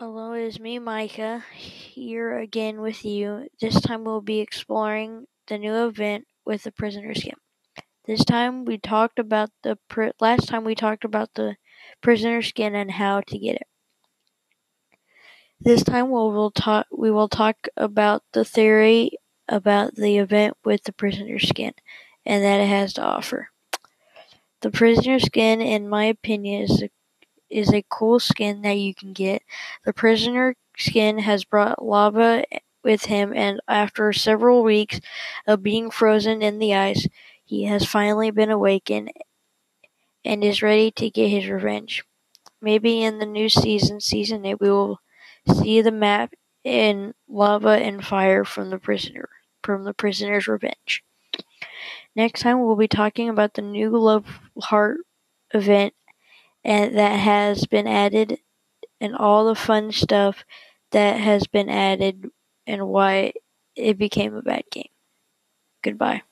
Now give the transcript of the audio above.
Hello, it is me, Micah, here again with you. This time we'll be exploring the new event with the prisoner skin. This time we talked about the last time we talked about the prisoner skin and how to get it. This time we'll, we'll talk we will talk about the theory about the event with the prisoner skin and that it has to offer. The prisoner skin, in my opinion, is a is a cool skin that you can get. The prisoner skin has brought lava with him, and after several weeks of being frozen in the ice, he has finally been awakened and is ready to get his revenge. Maybe in the new season, season 8, we will see the map in lava and fire from the prisoner from the prisoner's revenge. Next time we'll be talking about the new Love Heart event and that has been added and all the fun stuff that has been added and why it became a bad game. Goodbye.